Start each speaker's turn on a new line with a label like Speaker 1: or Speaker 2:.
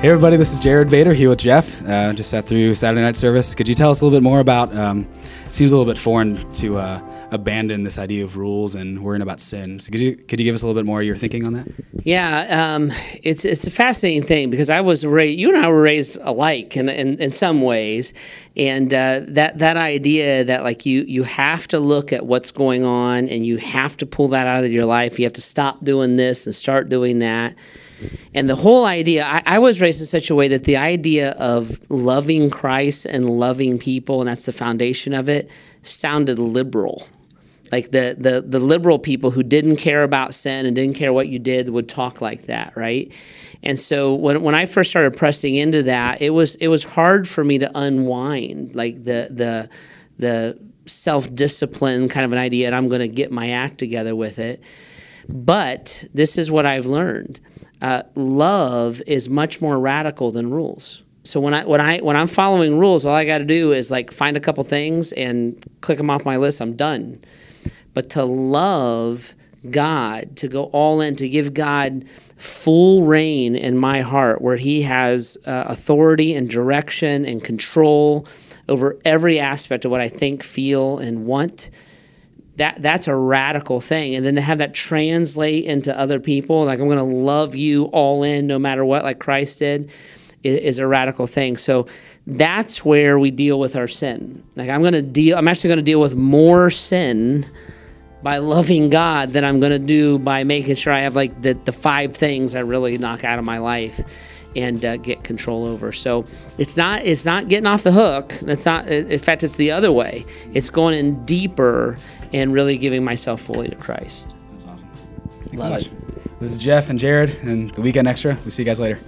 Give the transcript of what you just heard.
Speaker 1: Hey everybody, this is Jared Bader here with Jeff. Uh, just sat through Saturday night service. Could you tell us a little bit more about? Um, it seems a little bit foreign to uh, abandon this idea of rules and worrying about sin. So could you could you give us a little bit more of your thinking on that?
Speaker 2: Yeah, um, it's it's a fascinating thing because I was raised. You and I were raised alike in in, in some ways, and uh, that that idea that like you you have to look at what's going on and you have to pull that out of your life. You have to stop doing this and start doing that and the whole idea, I, I, was raised in such a way that the idea of loving Christ and loving people, and that's the foundation of it, sounded liberal. Like the, the, the liberal people who didn't care about sin and didn't care what you did would talk like that, right? And so when, when I first started pressing into that, it was it was hard for me to unwind like the the the self discipline kind of an idea, and I'm going to get my act together with it. But this is what I've learned uh, love is much more radical than rules. So when I when I when I'm following rules, all I got to do is like find a couple things and click them off my list. I'm done. But to love God, to go all in, to give God full reign in my heart, where He has uh, authority and direction and control over every aspect of what I think, feel, and want that that's a radical thing. And then to have that translate into other people like i'm going to love you all in no matter what like christ did is, is, a radical thing. So that's where we deal with our sin. Like i'm going to deal i'm actually going to deal with more sin by loving god than i'm going to do by making sure i have like the, the five things i really knock out of my life and uh, get control over. So it's not it's not getting off the hook. That's not. In fact, it's the other way. It's going in deeper and really giving myself fully to Christ.
Speaker 1: That's awesome. Thanks Love so much. It. This is Jeff and Jared and the Weekend Extra. We'll see you guys later.